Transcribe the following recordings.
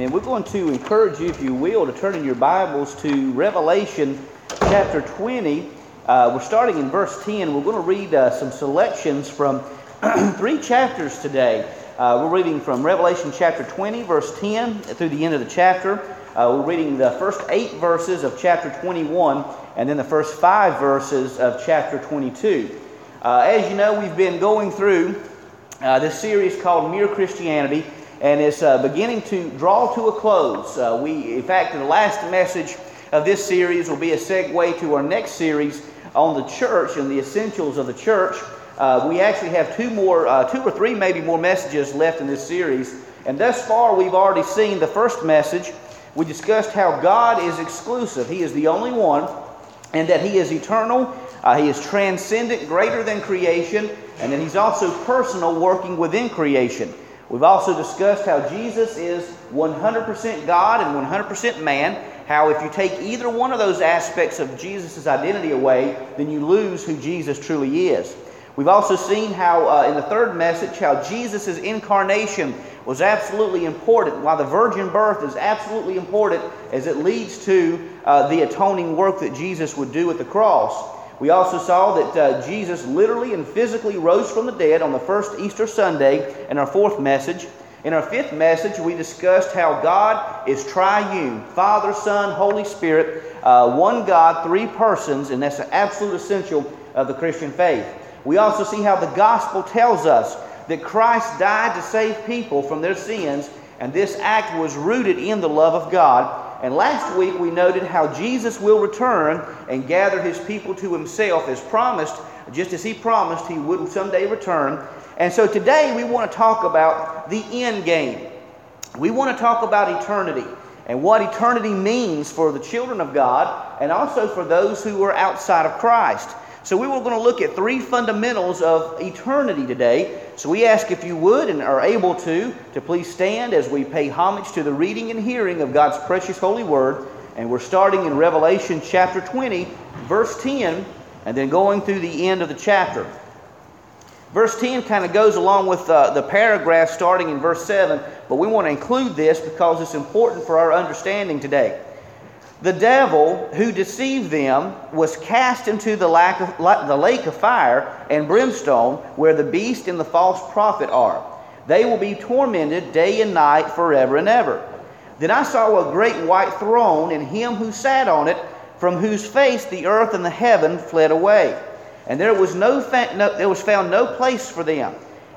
Amen. We're going to encourage you, if you will, to turn in your Bibles to Revelation chapter 20. Uh, we're starting in verse 10. We're going to read uh, some selections from three chapters today. Uh, we're reading from Revelation chapter 20, verse 10, through the end of the chapter. Uh, we're reading the first eight verses of chapter 21, and then the first five verses of chapter 22. Uh, as you know, we've been going through uh, this series called Mere Christianity and it's uh, beginning to draw to a close. Uh, we, in fact, the last message of this series will be a segue to our next series on the church and the essentials of the church. Uh, we actually have two more, uh, two or three maybe more messages left in this series. And thus far, we've already seen the first message. We discussed how God is exclusive, He is the only one, and that He is eternal, uh, He is transcendent, greater than creation, and that He's also personal, working within creation. We've also discussed how Jesus is 100% God and 100% man. How, if you take either one of those aspects of Jesus' identity away, then you lose who Jesus truly is. We've also seen how, uh, in the third message, how Jesus' incarnation was absolutely important, why the virgin birth is absolutely important as it leads to uh, the atoning work that Jesus would do at the cross. We also saw that uh, Jesus literally and physically rose from the dead on the first Easter Sunday in our fourth message. In our fifth message, we discussed how God is triune Father, Son, Holy Spirit, uh, one God, three persons, and that's an absolute essential of the Christian faith. We also see how the gospel tells us that Christ died to save people from their sins, and this act was rooted in the love of God and last week we noted how Jesus will return and gather his people to himself as promised, just as he promised he would someday return. And so today we want to talk about the end game. We want to talk about eternity and what eternity means for the children of God and also for those who are outside of Christ. So we were going to look at three fundamentals of eternity today. So we ask if you would and are able to, to please stand as we pay homage to the reading and hearing of God's precious holy word. And we're starting in Revelation chapter 20, verse 10, and then going through the end of the chapter. Verse 10 kind of goes along with uh, the paragraph starting in verse 7, but we want to include this because it's important for our understanding today. The devil who deceived them was cast into the, of, the lake of fire and brimstone, where the beast and the false prophet are. They will be tormented day and night forever and ever. Then I saw a great white throne, and him who sat on it, from whose face the earth and the heaven fled away. And there was, no, fa- no there was found no place for them.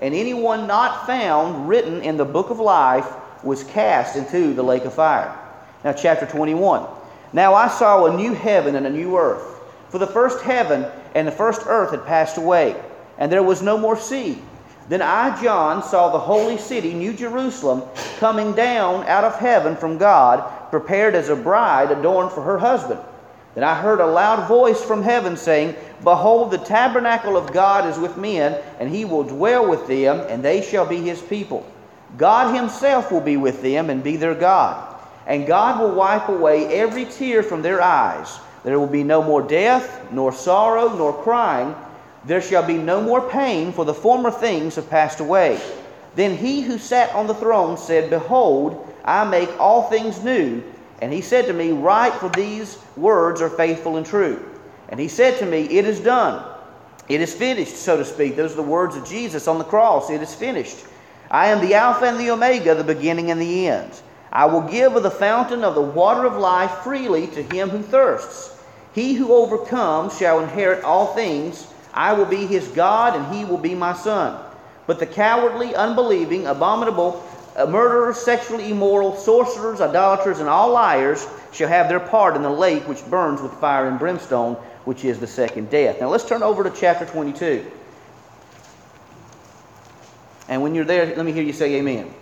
And anyone not found written in the book of life was cast into the lake of fire. Now, chapter 21. Now I saw a new heaven and a new earth. For the first heaven and the first earth had passed away, and there was no more sea. Then I, John, saw the holy city, New Jerusalem, coming down out of heaven from God, prepared as a bride adorned for her husband. Then I heard a loud voice from heaven saying, Behold, the tabernacle of God is with men, and he will dwell with them, and they shall be his people. God himself will be with them and be their God. And God will wipe away every tear from their eyes. There will be no more death, nor sorrow, nor crying. There shall be no more pain, for the former things have passed away. Then he who sat on the throne said, Behold, I make all things new. And he said to me, Write, for these words are faithful and true. And he said to me, It is done. It is finished, so to speak. Those are the words of Jesus on the cross. It is finished. I am the Alpha and the Omega, the beginning and the end. I will give of the fountain of the water of life freely to him who thirsts. He who overcomes shall inherit all things. I will be his God, and he will be my son. But the cowardly, unbelieving, abominable, murderers, sexually immoral, sorcerers, idolaters, and all liars shall have their part in the lake which burns with fire and brimstone, which is the second death. Now let's turn over to chapter 22. And when you're there, let me hear you say amen.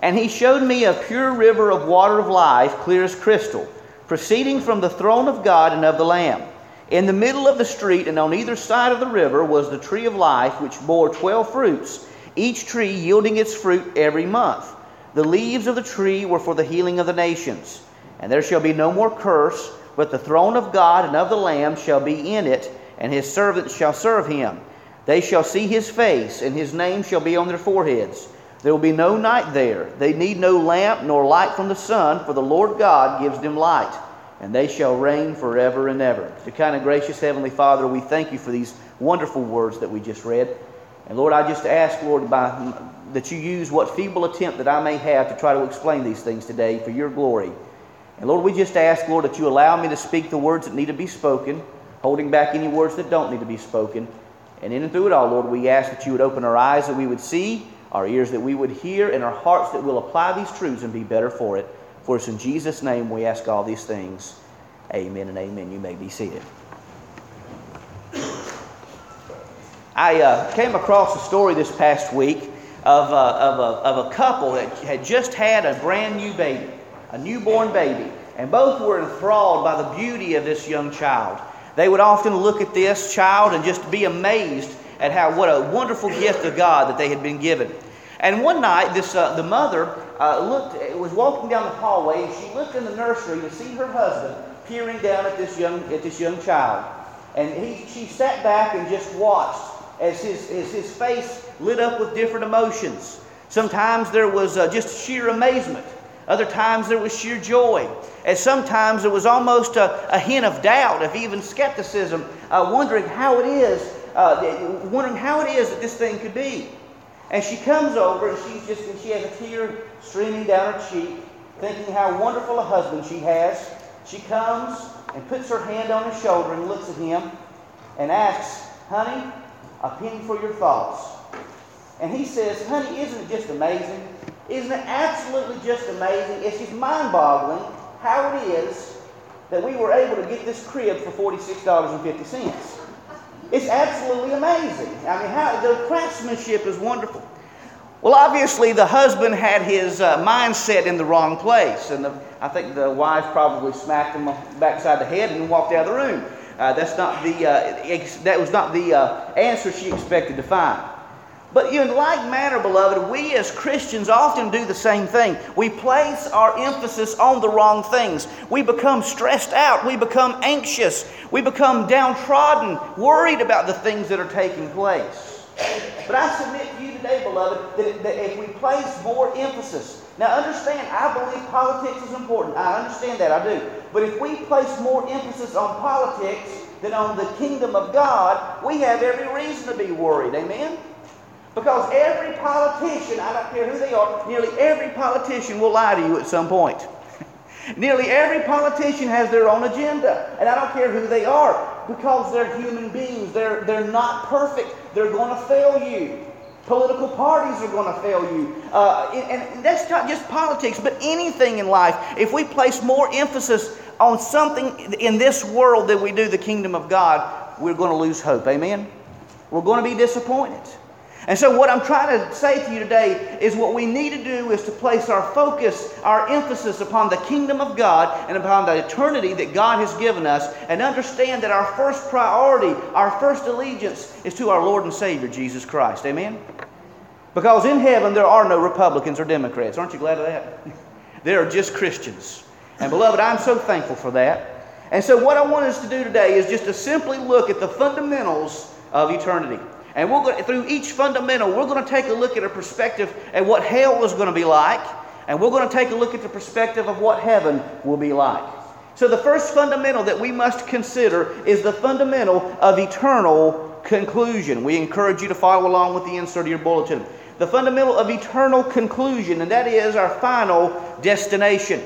And he showed me a pure river of water of life, clear as crystal, proceeding from the throne of God and of the Lamb. In the middle of the street and on either side of the river was the tree of life, which bore twelve fruits, each tree yielding its fruit every month. The leaves of the tree were for the healing of the nations. And there shall be no more curse, but the throne of God and of the Lamb shall be in it, and his servants shall serve him. They shall see his face, and his name shall be on their foreheads. There will be no night there. They need no lamp nor light from the sun, for the Lord God gives them light, and they shall reign forever and ever. The kind of gracious Heavenly Father, we thank you for these wonderful words that we just read. And Lord, I just ask, Lord, by, that you use what feeble attempt that I may have to try to explain these things today for your glory. And Lord, we just ask, Lord, that you allow me to speak the words that need to be spoken, holding back any words that don't need to be spoken. And in and through it all, Lord, we ask that you would open our eyes that we would see our ears that we would hear, and our hearts that will apply these truths and be better for it. For it's in Jesus' name we ask all these things. Amen and amen. You may be seated. I uh, came across a story this past week of, uh, of, a, of a couple that had just had a brand new baby, a newborn baby, and both were enthralled by the beauty of this young child. They would often look at this child and just be amazed at how what a wonderful gift of God that they had been given. And one night, this uh, the mother uh, looked was walking down the hallway, and she looked in the nursery to see her husband peering down at this young at this young child. And he, she sat back and just watched as his, as his face lit up with different emotions. Sometimes there was uh, just sheer amazement. Other times there was sheer joy. And sometimes there was almost a, a hint of doubt, of even skepticism, uh, wondering how it is, uh, wondering how it is that this thing could be. And she comes over and she's just and she has a tear streaming down her cheek, thinking how wonderful a husband she has. She comes and puts her hand on his shoulder and looks at him and asks, Honey, a penny for your thoughts. And he says, Honey, isn't it just amazing? Isn't it absolutely just amazing? It's just mind boggling how it is that we were able to get this crib for $46.50. It's absolutely amazing. I mean, how, the craftsmanship is wonderful. Well, obviously, the husband had his uh, mindset in the wrong place, and the, I think the wife probably smacked him backside the head and walked out of the room. Uh, that's not the, uh, ex- that was not the uh, answer she expected to find. But in like manner, beloved, we as Christians often do the same thing. We place our emphasis on the wrong things. We become stressed out. We become anxious. We become downtrodden, worried about the things that are taking place. But I submit to you today, beloved, that, that if we place more emphasis, now understand, I believe politics is important. I understand that, I do. But if we place more emphasis on politics than on the kingdom of God, we have every reason to be worried. Amen? Because every politician, I don't care who they are, nearly every politician will lie to you at some point. nearly every politician has their own agenda, and I don't care who they are, because they're human beings. They're, they're not perfect. They're going to fail you. Political parties are going to fail you. Uh, and, and that's not just politics, but anything in life. If we place more emphasis on something in this world than we do the kingdom of God, we're going to lose hope. Amen? we're going to be disappointed. And so, what I'm trying to say to you today is what we need to do is to place our focus, our emphasis upon the kingdom of God and upon the eternity that God has given us, and understand that our first priority, our first allegiance, is to our Lord and Savior, Jesus Christ. Amen? Because in heaven there are no Republicans or Democrats. Aren't you glad of that? there are just Christians. And, beloved, I'm so thankful for that. And so, what I want us to do today is just to simply look at the fundamentals of eternity. And we're going to, through each fundamental, we're going to take a look at a perspective at what hell is going to be like, and we're going to take a look at the perspective of what heaven will be like. So the first fundamental that we must consider is the fundamental of eternal conclusion. We encourage you to follow along with the insert of your bulletin. The fundamental of eternal conclusion, and that is our final destination.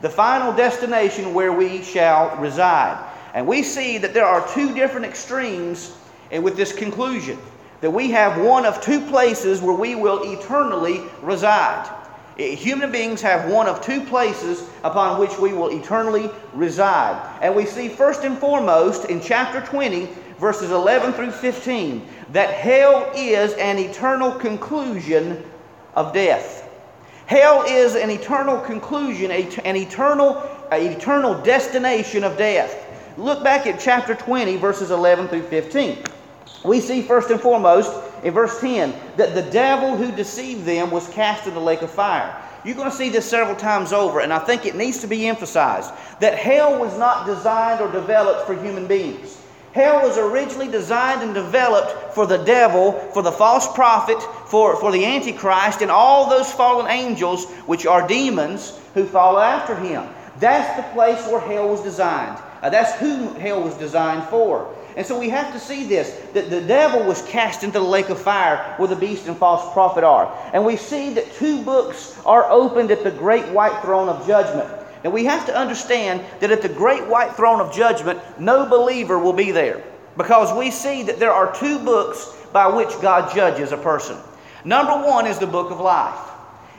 The final destination where we shall reside. And we see that there are two different extremes and with this conclusion that we have one of two places where we will eternally reside. Eh, human beings have one of two places upon which we will eternally reside. And we see first and foremost in chapter 20, verses 11 through 15, that hell is an eternal conclusion of death. Hell is an eternal conclusion, an eternal, an eternal destination of death. Look back at chapter 20, verses 11 through 15 we see first and foremost in verse 10 that the devil who deceived them was cast in the lake of fire. You're going to see this several times over, and I think it needs to be emphasized that hell was not designed or developed for human beings. Hell was originally designed and developed for the devil, for the false prophet, for, for the Antichrist, and all those fallen angels, which are demons, who follow after him. That's the place where hell was designed. Uh, that's who hell was designed for. And so we have to see this that the devil was cast into the lake of fire where the beast and false prophet are. And we see that two books are opened at the great white throne of judgment. And we have to understand that at the great white throne of judgment, no believer will be there. Because we see that there are two books by which God judges a person. Number one is the book of life.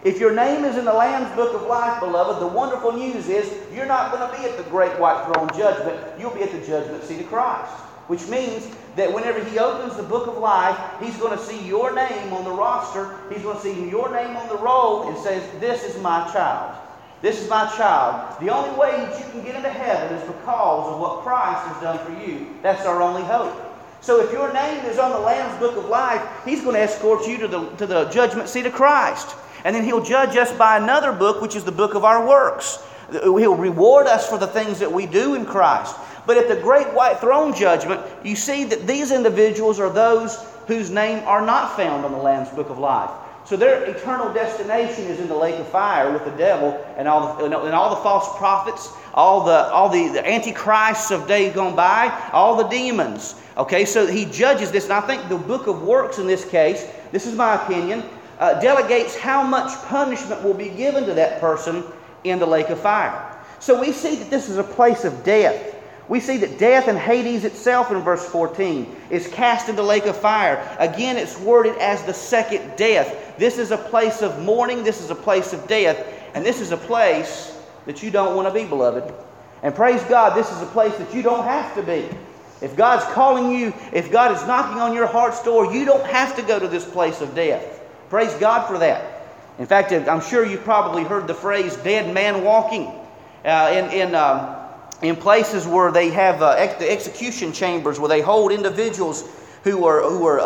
If your name is in the Lamb's book of life, beloved, the wonderful news is you're not going to be at the great white throne judgment. You'll be at the judgment seat of Christ which means that whenever he opens the book of life, he's going to see your name on the roster. He's going to see your name on the roll and says, This is my child. This is my child. The only way that you can get into heaven is because of what Christ has done for you. That's our only hope. So if your name is on the Lamb's book of life, he's going to escort you to the, to the judgment seat of Christ. And then he'll judge us by another book, which is the book of our works. He'll reward us for the things that we do in Christ. But at the great white throne judgment, you see that these individuals are those whose name are not found on the Lamb's book of life. So their eternal destination is in the lake of fire with the devil and all the, and all the false prophets, all the all the, the antichrists of days gone by, all the demons. Okay, so he judges this, and I think the book of works in this case, this is my opinion, uh, delegates how much punishment will be given to that person in the lake of fire. So we see that this is a place of death. We see that death and Hades itself in verse 14 is cast into the lake of fire. Again, it's worded as the second death. This is a place of mourning, this is a place of death, and this is a place that you don't want to be, beloved. And praise God, this is a place that you don't have to be. If God's calling you, if God is knocking on your heart's door, you don't have to go to this place of death. Praise God for that. In fact, I'm sure you've probably heard the phrase dead man walking. Uh, in, in um, in places where they have uh, ex- the execution chambers where they hold individuals who are, who are uh,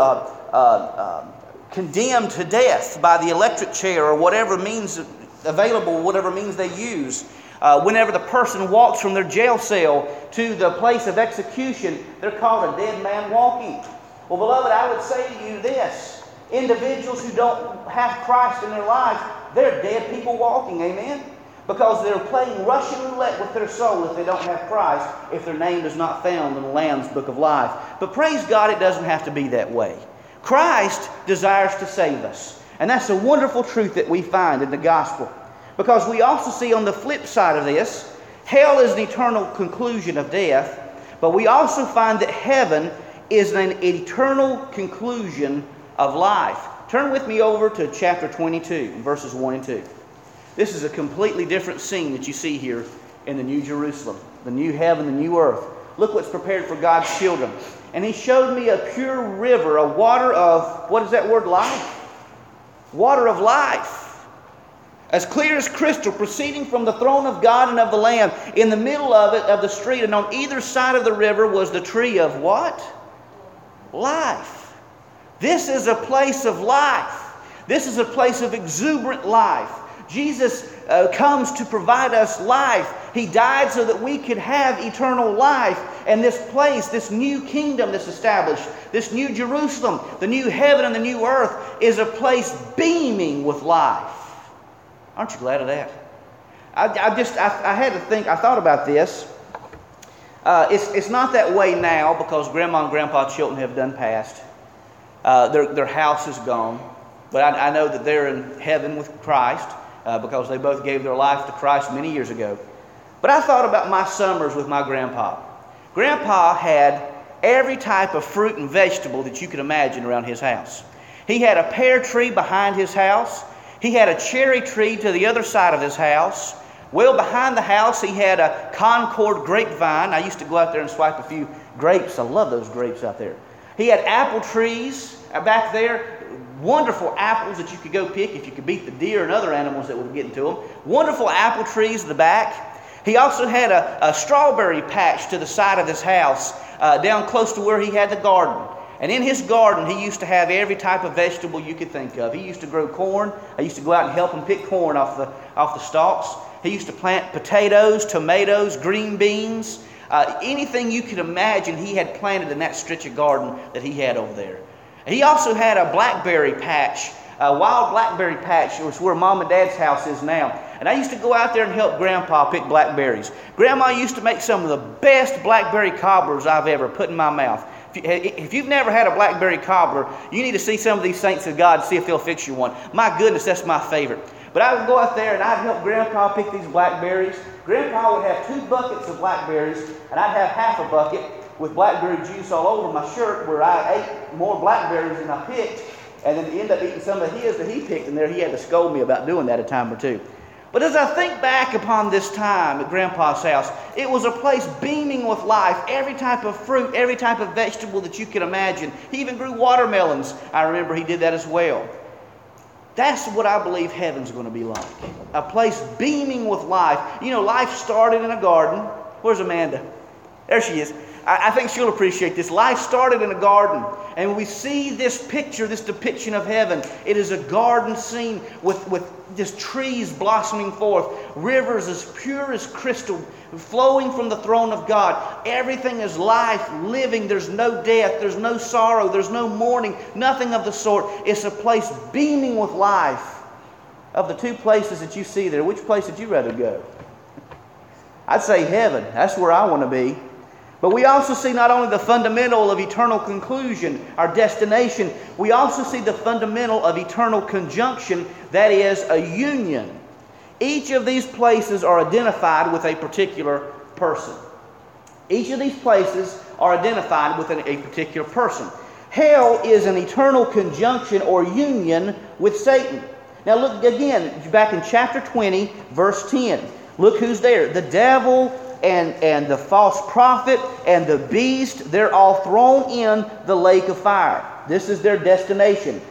uh, uh, condemned to death by the electric chair or whatever means available, whatever means they use. Uh, whenever the person walks from their jail cell to the place of execution, they're called a dead man walking. Well, beloved, I would say to you this individuals who don't have Christ in their lives, they're dead people walking. Amen? Because they're playing Russian roulette with their soul if they don't have Christ, if their name is not found in the Lamb's book of life. But praise God, it doesn't have to be that way. Christ desires to save us. And that's a wonderful truth that we find in the gospel. Because we also see on the flip side of this, hell is an eternal conclusion of death, but we also find that heaven is an eternal conclusion of life. Turn with me over to chapter 22, verses 1 and 2. This is a completely different scene that you see here in the New Jerusalem, the new heaven, the new earth. Look what's prepared for God's children. and he showed me a pure river, a water of, what is that word, life? Water of life as clear as crystal, proceeding from the throne of God and of the Lamb. In the middle of it, of the street, and on either side of the river was the tree of what? Life. This is a place of life. This is a place of exuberant life. Jesus uh, comes to provide us life. He died so that we could have eternal life. And this place, this new kingdom that's established, this new Jerusalem, the new heaven and the new earth, is a place beaming with life. Aren't you glad of that? I, I just, I, I, had to think, I thought about this. Uh, it's, it's not that way now because Grandma and Grandpa Chilton have done passed. Uh, their, their house is gone. But I, I, know that they're in heaven with Christ uh, because they both gave their life to Christ many years ago. But I thought about my summers with my grandpa. Grandpa had every type of fruit and vegetable that you could imagine around his house. He had a pear tree behind his house. He had a cherry tree to the other side of his house. Well, behind the house, he had a Concord grapevine. I used to go out there and swipe a few grapes. I love those grapes out there. He had apple trees back there, wonderful apples that you could go pick if you could beat the deer and other animals that would get into them. Wonderful apple trees in the back. He also had a, a strawberry patch to the side of his house, uh, down close to where he had the garden. And in his garden, he used to have every type of vegetable you could think of. He used to grow corn. I used to go out and help him pick corn off the, off the stalks. He used to plant potatoes, tomatoes, green beans. Uh, anything you could imagine, he had planted in that stretch of garden that he had over there. He also had a blackberry patch, a wild blackberry patch, which is where mom and dad's house is now. And I used to go out there and help grandpa pick blackberries. Grandma used to make some of the best blackberry cobblers I've ever put in my mouth. If you've never had a blackberry cobbler, you need to see some of these saints of God and see if they'll fix you one. My goodness, that's my favorite. But I would go out there and I'd help Grandpa pick these blackberries. Grandpa would have two buckets of blackberries, and I'd have half a bucket with blackberry juice all over my shirt where I ate more blackberries than I picked, and then end up eating some of his that he picked, and there he had to scold me about doing that a time or two. But as I think back upon this time at Grandpa's house, it was a place beaming with life. Every type of fruit, every type of vegetable that you could imagine. He even grew watermelons. I remember he did that as well. That's what I believe heaven's going to be like. A place beaming with life. You know, life started in a garden. Where's Amanda? There she is. I, I think she'll appreciate this. Life started in a garden. And we see this picture, this depiction of heaven, it is a garden scene with, with just trees blossoming forth, rivers as pure as crystal flowing from the throne of God. Everything is life, living. There's no death, there's no sorrow, there's no mourning, nothing of the sort. It's a place beaming with life. Of the two places that you see there, which place would you rather go? I'd say heaven. That's where I want to be. But we also see not only the fundamental of eternal conclusion, our destination, we also see the fundamental of eternal conjunction, that is, a union. Each of these places are identified with a particular person. Each of these places are identified with a particular person. Hell is an eternal conjunction or union with Satan. Now, look again, back in chapter 20, verse 10. Look who's there. The devil and, and the false prophet and the beast, they're all thrown in the lake of fire. This is their destination.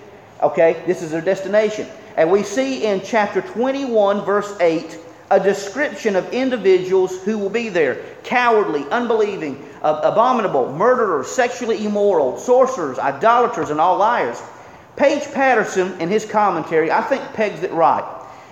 Okay, this is their destination. And we see in chapter 21, verse 8, a description of individuals who will be there cowardly, unbelieving, abominable, murderers, sexually immoral, sorcerers, idolaters, and all liars. Paige Patterson, in his commentary, I think pegs it right.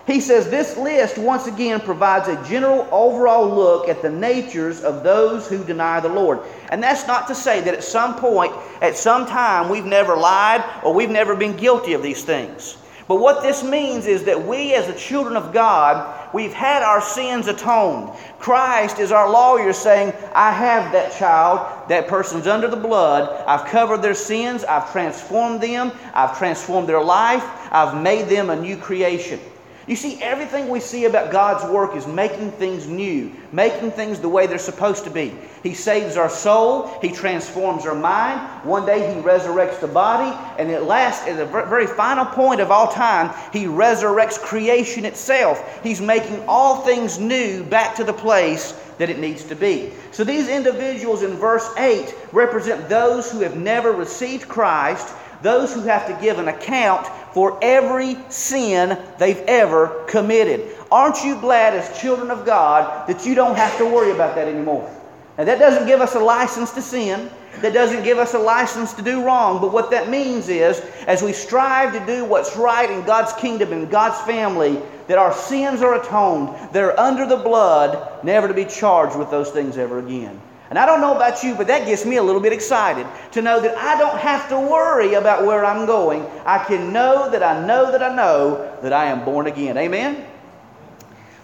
He says this list once again provides a general overall look at the natures of those who deny the Lord. And that's not to say that at some point, at some time, we've never lied or we've never been guilty of these things. But what this means is that we, as the children of God, we've had our sins atoned. Christ is our lawyer saying, I have that child. That person's under the blood. I've covered their sins. I've transformed them. I've transformed their life. I've made them a new creation. You see, everything we see about God's work is making things new, making things the way they're supposed to be. He saves our soul, He transforms our mind. One day He resurrects the body, and at last, at the very final point of all time, He resurrects creation itself. He's making all things new back to the place that it needs to be. So these individuals in verse 8 represent those who have never received Christ, those who have to give an account for every sin they've ever committed. Aren't you glad, as children of God, that you don't have to worry about that anymore? Now, that doesn't give us a license to sin. That doesn't give us a license to do wrong. But what that means is, as we strive to do what's right in God's kingdom and God's family, that our sins are atoned. They're under the blood, never to be charged with those things ever again. And I don't know about you, but that gets me a little bit excited to know that I don't have to worry about where I'm going. I can know that I know that I know that I am born again. Amen?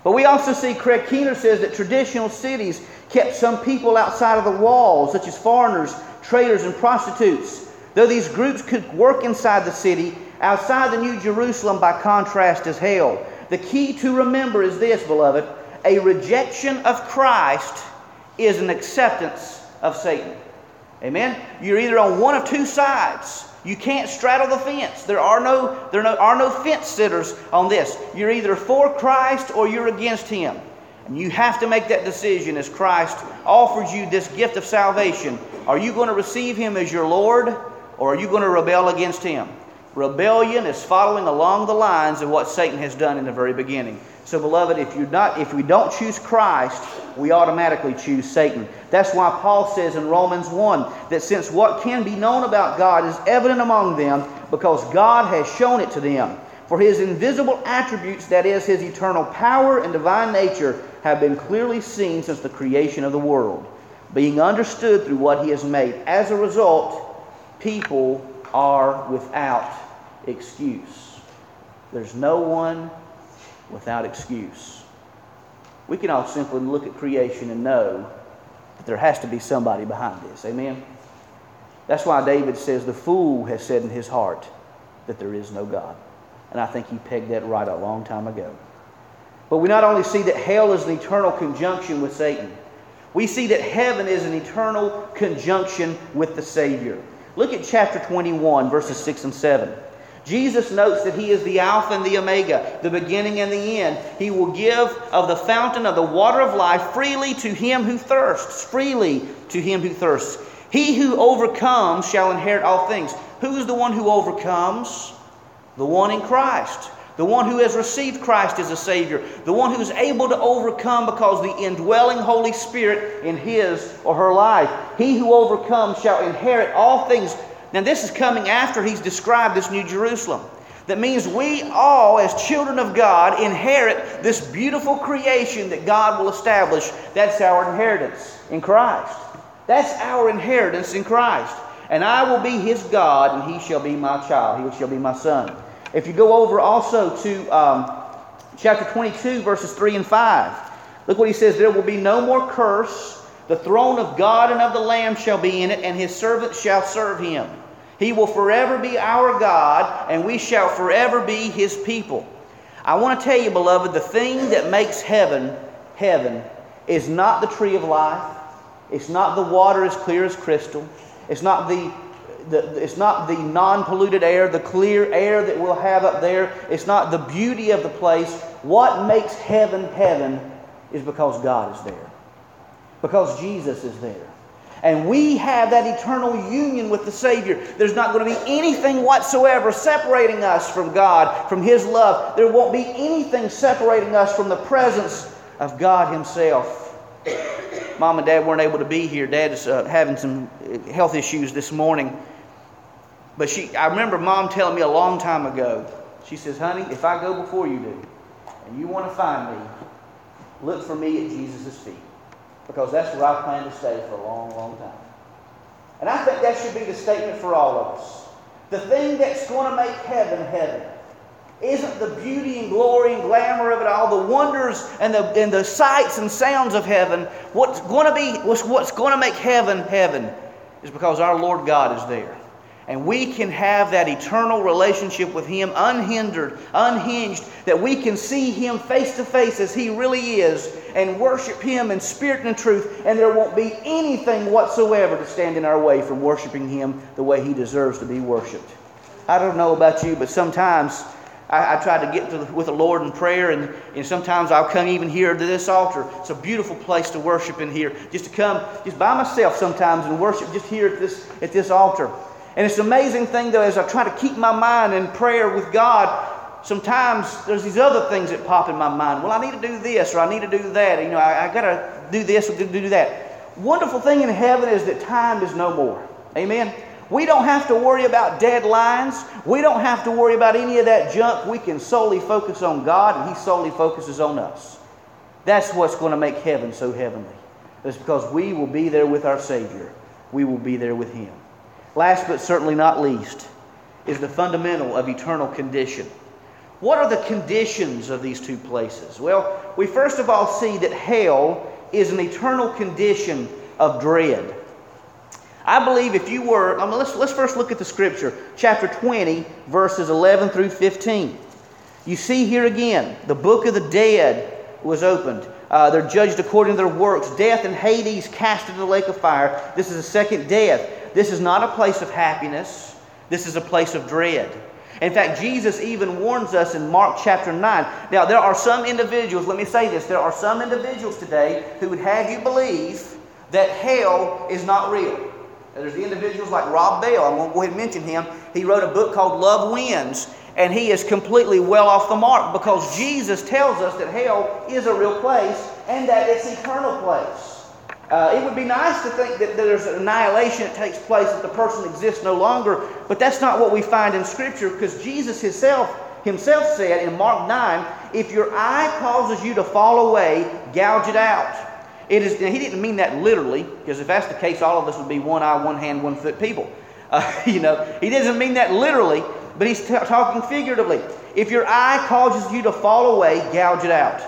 But we also see Craig Keener says that traditional cities kept some people outside of the walls, such as foreigners, traders, and prostitutes. Though these groups could work inside the city, outside the New Jerusalem, by contrast, is hell. The key to remember is this, beloved a rejection of Christ is an acceptance of Satan. Amen? You're either on one of two sides. You can't straddle the fence. There are no, there are no fence sitters on this. You're either for Christ or you're against Him. And you have to make that decision as Christ offers you this gift of salvation. Are you going to receive Him as your Lord or are you going to rebel against Him? Rebellion is following along the lines of what Satan has done in the very beginning. So, beloved, if you're not if we don't choose Christ, we automatically choose Satan. That's why Paul says in Romans 1 that since what can be known about God is evident among them, because God has shown it to them. For his invisible attributes, that is, his eternal power and divine nature, have been clearly seen since the creation of the world, being understood through what he has made. As a result, people are without excuse. There's no one without excuse. We can all simply look at creation and know that there has to be somebody behind this. Amen? That's why David says, The fool has said in his heart that there is no God. And I think he pegged that right a long time ago. But we not only see that hell is an eternal conjunction with Satan, we see that heaven is an eternal conjunction with the Savior. Look at chapter 21, verses 6 and 7. Jesus notes that He is the Alpha and the Omega, the beginning and the end. He will give of the fountain of the water of life freely to him who thirsts, freely to him who thirsts. He who overcomes shall inherit all things. Who is the one who overcomes? The one in Christ. The one who has received Christ as a Savior. The one who is able to overcome because the indwelling Holy Spirit in his or her life. He who overcomes shall inherit all things now, this is coming after he's described this New Jerusalem. That means we all, as children of God, inherit this beautiful creation that God will establish. That's our inheritance in Christ. That's our inheritance in Christ. And I will be his God, and he shall be my child. He shall be my son. If you go over also to um, chapter 22, verses 3 and 5, look what he says There will be no more curse. The throne of God and of the Lamb shall be in it, and his servants shall serve him. He will forever be our God, and we shall forever be His people. I want to tell you, beloved, the thing that makes heaven heaven is not the tree of life. It's not the water as clear as crystal. It's not the, the it's not the non-polluted air, the clear air that we'll have up there. It's not the beauty of the place. What makes heaven heaven is because God is there. Because Jesus is there and we have that eternal union with the Savior. There's not going to be anything whatsoever separating us from God, from His love. There won't be anything separating us from the presence of God Himself. Mom and Dad weren't able to be here. Dad is uh, having some health issues this morning. But she, I remember Mom telling me a long time ago, she says, Honey, if I go before you do, and you want to find me, look for me at Jesus' feet because that's where I plan to stay for a long, long time. And I think that should be the statement for all of us. The thing that's going to make heaven heaven isn't the beauty and glory and glamour of it all, the wonders and the, and the sights and sounds of heaven. What's going to be, what's, what's going to make heaven heaven is because our Lord God is there. And we can have that eternal relationship with Him unhindered, unhinged, that we can see Him face to face as He really is and worship Him in spirit and truth, and there won't be anything whatsoever to stand in our way from worshiping Him the way He deserves to be worshiped. I don't know about you, but sometimes I, I try to get to the, with the Lord in prayer, and, and sometimes I'll come even here to this altar. It's a beautiful place to worship in here. Just to come, just by myself sometimes, and worship just here at this at this altar. And it's an amazing thing though, as I try to keep my mind in prayer with God. Sometimes there's these other things that pop in my mind. Well, I need to do this, or I need to do that. You know, I, I got to do this or do that. Wonderful thing in heaven is that time is no more. Amen. We don't have to worry about deadlines. We don't have to worry about any of that junk. We can solely focus on God, and He solely focuses on us. That's what's going to make heaven so heavenly. It's because we will be there with our Savior. We will be there with Him. Last but certainly not least is the fundamental of eternal condition. What are the conditions of these two places? Well, we first of all see that hell is an eternal condition of dread. I believe if you were, I mean, let's, let's first look at the scripture, chapter 20, verses 11 through 15. You see here again, the book of the dead was opened. Uh, they're judged according to their works. Death and Hades cast into the lake of fire. This is a second death. This is not a place of happiness, this is a place of dread. In fact, Jesus even warns us in Mark chapter 9. Now, there are some individuals, let me say this, there are some individuals today who would have you believe that hell is not real. There's the individuals like Rob Bell. I'm going to go ahead and mention him. He wrote a book called Love Wins, and he is completely well off the mark because Jesus tells us that hell is a real place and that it's eternal place. Uh, it would be nice to think that there's an annihilation that takes place, that the person exists no longer, but that's not what we find in Scripture because Jesus himself, himself said in Mark 9 if your eye causes you to fall away, gouge it out. It is, he didn't mean that literally, because if that's the case, all of us would be one eye, one hand, one foot people. Uh, you know, he doesn't mean that literally, but he's t- talking figuratively. If your eye causes you to fall away, gouge it out.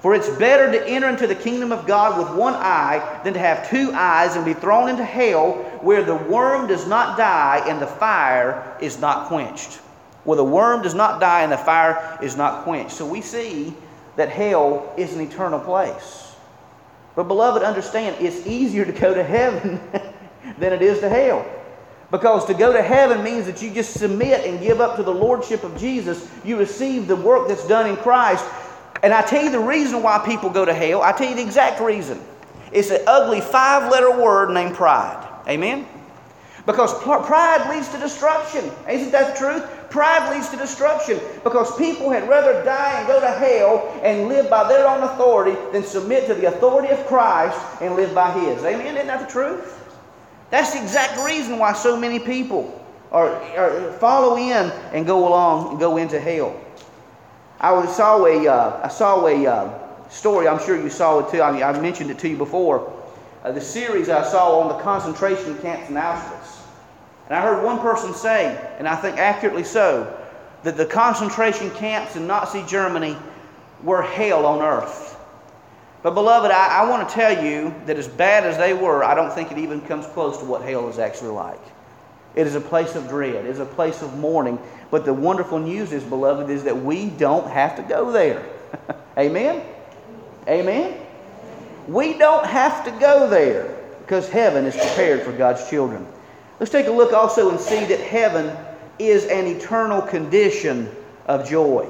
For it's better to enter into the kingdom of God with one eye than to have two eyes and be thrown into hell where the worm does not die and the fire is not quenched. Where the worm does not die and the fire is not quenched. So we see that hell is an eternal place. But, beloved, understand it's easier to go to heaven than it is to hell. Because to go to heaven means that you just submit and give up to the lordship of Jesus. You receive the work that's done in Christ. And I tell you the reason why people go to hell. I tell you the exact reason. It's an ugly five letter word named pride. Amen? Because pride leads to destruction. Isn't that the truth? Pride leads to destruction because people had rather die and go to hell and live by their own authority than submit to the authority of Christ and live by His. Amen? Isn't that the truth? That's the exact reason why so many people are, are follow in and go along and go into hell. I saw a, uh, I saw a uh, story, I'm sure you saw it too. I, I mentioned it to you before. Uh, the series I saw on the concentration camps in Auschwitz. And I heard one person say, and I think accurately so, that the concentration camps in Nazi Germany were hell on earth. But, beloved, I, I want to tell you that as bad as they were, I don't think it even comes close to what hell is actually like. It is a place of dread, it is a place of mourning. But the wonderful news is, beloved, is that we don't have to go there. Amen? Amen? We don't have to go there because heaven is prepared for God's children. Let's take a look also and see that heaven is an eternal condition of joy.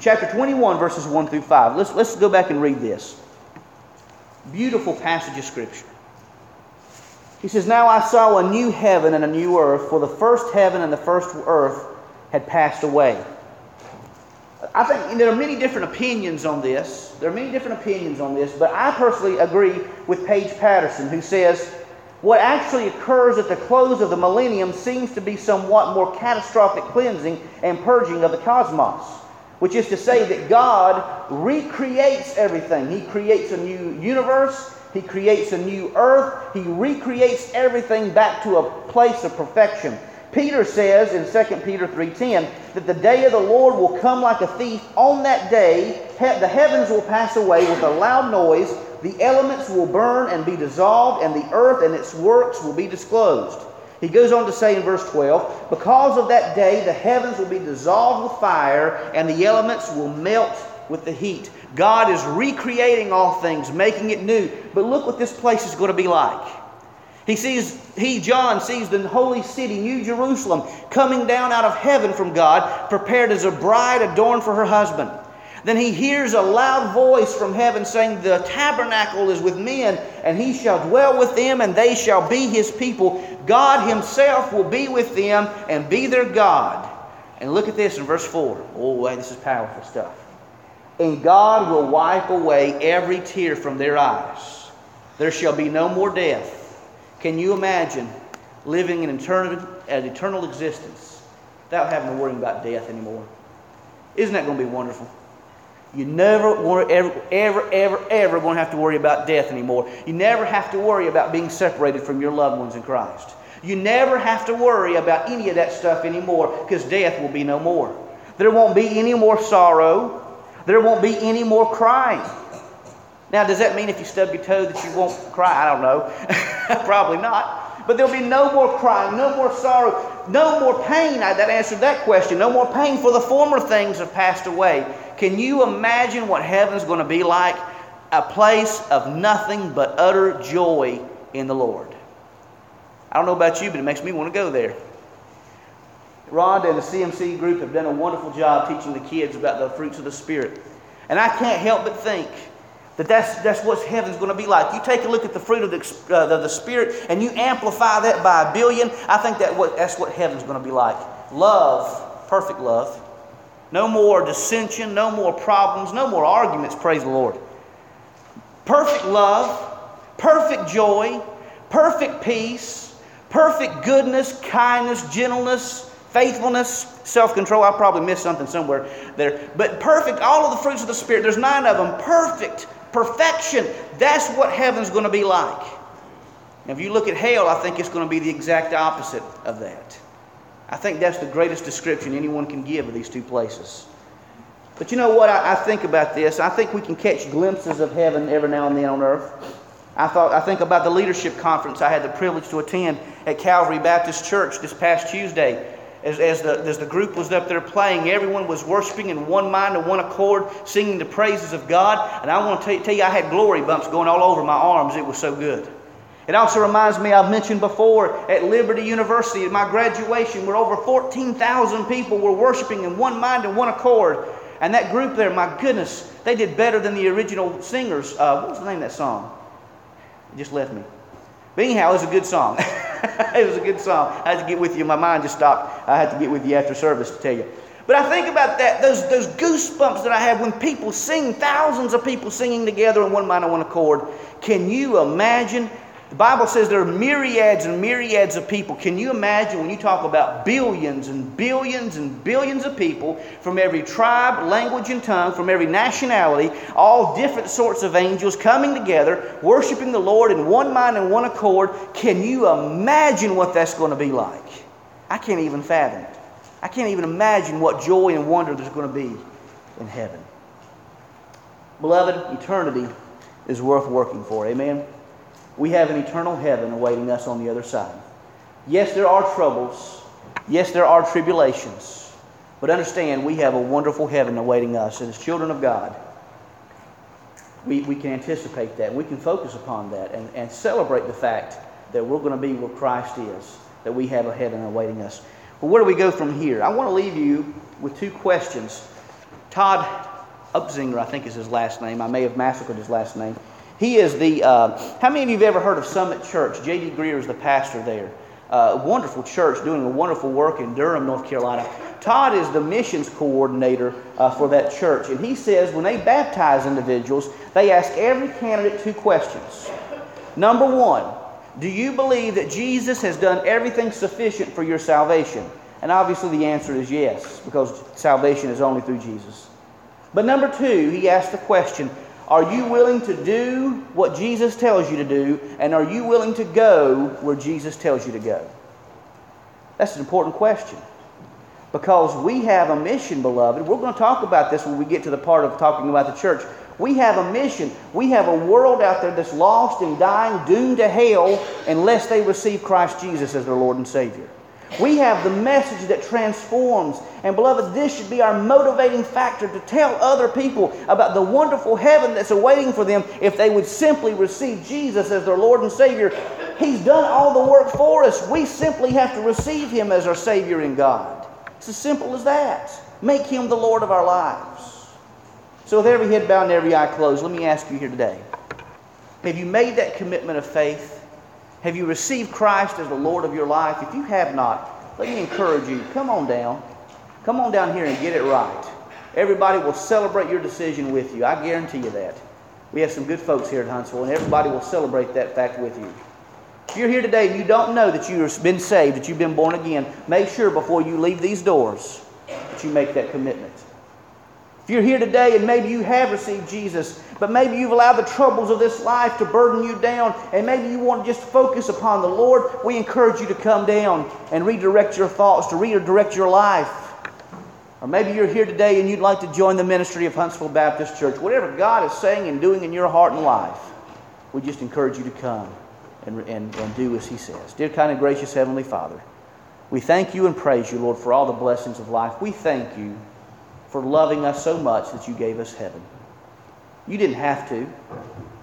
Chapter 21, verses 1 through 5. Let's, let's go back and read this. Beautiful passage of Scripture. He says, Now I saw a new heaven and a new earth, for the first heaven and the first earth had passed away. I think there are many different opinions on this. There are many different opinions on this, but I personally agree with Paige Patterson, who says what actually occurs at the close of the millennium seems to be somewhat more catastrophic cleansing and purging of the cosmos, which is to say that God recreates everything. He creates a new universe, He creates a new earth, He recreates everything back to a place of perfection. Peter says in 2 Peter 3:10 that the day of the Lord will come like a thief. On that day, the heavens will pass away with a loud noise, the elements will burn and be dissolved, and the earth and its works will be disclosed. He goes on to say in verse 12, Because of that day, the heavens will be dissolved with fire, and the elements will melt with the heat. God is recreating all things, making it new. But look what this place is going to be like. He sees, he, John, sees the holy city, New Jerusalem, coming down out of heaven from God, prepared as a bride adorned for her husband. Then he hears a loud voice from heaven saying, The tabernacle is with men, and he shall dwell with them, and they shall be his people. God himself will be with them and be their God. And look at this in verse 4. Oh, this is powerful stuff. And God will wipe away every tear from their eyes. There shall be no more death. Can you imagine living an eternal, an eternal existence without having to worry about death anymore? Isn't that going to be wonderful? You never, ever, ever, ever, ever going to have to worry about death anymore. You never have to worry about being separated from your loved ones in Christ. You never have to worry about any of that stuff anymore because death will be no more. There won't be any more sorrow. There won't be any more crying. Now, does that mean if you stub your toe that you won't cry? I don't know. Probably not. But there'll be no more crying, no more sorrow, no more pain. I, that answered that question. No more pain, for the former things have passed away. Can you imagine what heaven's going to be like? A place of nothing but utter joy in the Lord. I don't know about you, but it makes me want to go there. Rhonda and the CMC group have done a wonderful job teaching the kids about the fruits of the Spirit. And I can't help but think that that's, that's what heaven's going to be like. You take a look at the fruit of the, uh, the Spirit and you amplify that by a billion. I think that what, that's what heaven's going to be like. Love, perfect love, no more dissension, no more problems, no more arguments, praise the Lord. Perfect love, perfect joy, perfect peace, perfect goodness, kindness, gentleness, faithfulness, self control. I probably missed something somewhere there. But perfect, all of the fruits of the Spirit, there's nine of them. Perfect, perfection. That's what heaven's going to be like. Now, if you look at hell, I think it's going to be the exact opposite of that. I think that's the greatest description anyone can give of these two places. But you know what? I, I, think about this. I think we can catch glimpses of heaven every now and then on earth. I thought I think about the leadership conference I had the privilege to attend at Calvary Baptist Church this past Tuesday. As, as, the, as the group was up there playing, everyone was worshiping in one mind and one accord, singing the praises of God. And I want to tell you, I had glory bumps going all over my arms. It was so good. It also reminds me, I've mentioned before, at Liberty University, at my graduation, where over 14,000 people were worshiping in one mind and one accord. And that group there, my goodness, they did better than the original singers. Uh, what was the name of that song? It just left me. But anyhow, it was a good song. it was a good song. I had to get with you. My mind just stopped. I had to get with you after service to tell you. But I think about that, those, those goosebumps that I have when people sing, thousands of people singing together in one mind one accord. Can you imagine the Bible says there are myriads and myriads of people. Can you imagine when you talk about billions and billions and billions of people from every tribe, language, and tongue, from every nationality, all different sorts of angels coming together, worshiping the Lord in one mind and one accord? Can you imagine what that's going to be like? I can't even fathom it. I can't even imagine what joy and wonder there's going to be in heaven. Beloved, eternity is worth working for. Amen we have an eternal heaven awaiting us on the other side. Yes, there are troubles. Yes, there are tribulations. But understand, we have a wonderful heaven awaiting us. And as children of God, we, we can anticipate that. We can focus upon that and, and celebrate the fact that we're going to be where Christ is, that we have a heaven awaiting us. But where do we go from here? I want to leave you with two questions. Todd Upzinger, I think is his last name. I may have massacred his last name. He is the, uh, how many of you have ever heard of Summit Church? J.D. Greear is the pastor there. Uh, wonderful church doing a wonderful work in Durham, North Carolina. Todd is the missions coordinator uh, for that church. And he says when they baptize individuals, they ask every candidate two questions. Number one, do you believe that Jesus has done everything sufficient for your salvation? And obviously the answer is yes, because salvation is only through Jesus. But number two, he asks the question are you willing to do what Jesus tells you to do? And are you willing to go where Jesus tells you to go? That's an important question. Because we have a mission, beloved. We're going to talk about this when we get to the part of talking about the church. We have a mission. We have a world out there that's lost and dying, doomed to hell, unless they receive Christ Jesus as their Lord and Savior. We have the message that transforms. And beloved, this should be our motivating factor to tell other people about the wonderful heaven that's awaiting for them if they would simply receive Jesus as their Lord and Savior. He's done all the work for us. We simply have to receive Him as our Savior and God. It's as simple as that. Make Him the Lord of our lives. So, with every head bowed and every eye closed, let me ask you here today have you made that commitment of faith? Have you received Christ as the Lord of your life? If you have not, let me encourage you come on down. Come on down here and get it right. Everybody will celebrate your decision with you. I guarantee you that. We have some good folks here at Huntsville, and everybody will celebrate that fact with you. If you're here today and you don't know that you've been saved, that you've been born again, make sure before you leave these doors that you make that commitment. You're here today and maybe you have received Jesus, but maybe you've allowed the troubles of this life to burden you down, and maybe you want to just focus upon the Lord, we encourage you to come down and redirect your thoughts, to redirect your life. Or maybe you're here today and you'd like to join the ministry of Huntsville Baptist Church. Whatever God is saying and doing in your heart and life, we just encourage you to come and, and, and do as He says. Dear, kind and gracious Heavenly Father, we thank you and praise you, Lord, for all the blessings of life. We thank you for loving us so much that you gave us heaven. You didn't have to.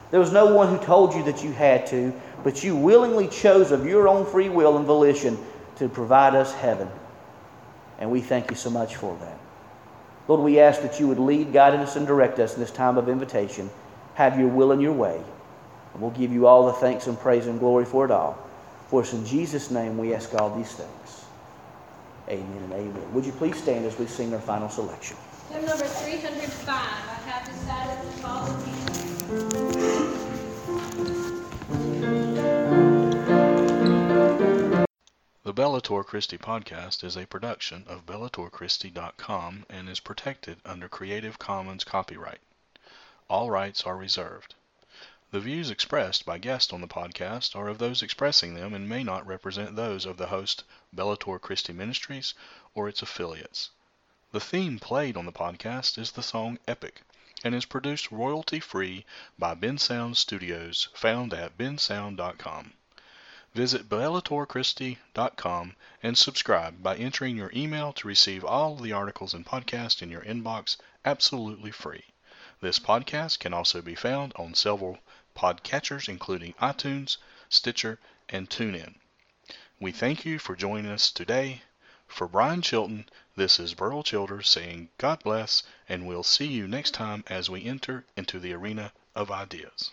There was no one who told you that you had to, but you willingly chose of your own free will and volition to provide us heaven. And we thank you so much for that. Lord, we ask that you would lead, guide us, and direct us in this time of invitation. Have your will and your way. And we'll give you all the thanks and praise and glory for it all. For it's in Jesus' name we ask all these things. Amen and amen. Would you please stand as we sing our final selection? Hymn number 305, I have decided to follow Jesus. The Bellator Christi podcast is a production of BellatorChristi.com and is protected under Creative Commons copyright. All rights are reserved. The views expressed by guests on the podcast are of those expressing them and may not represent those of the host, Bellator Christi Ministries, or its affiliates. The theme played on the podcast is the song Epic and is produced royalty free by Bensound Studios, found at bensound.com. Visit bellatorchristi.com and subscribe by entering your email to receive all the articles and podcasts in your inbox absolutely free. This podcast can also be found on several podcatchers, including iTunes, Stitcher, and TuneIn. We thank you for joining us today. For Brian Chilton, this is Burl Childers saying God bless, and we'll see you next time as we enter into the arena of ideas.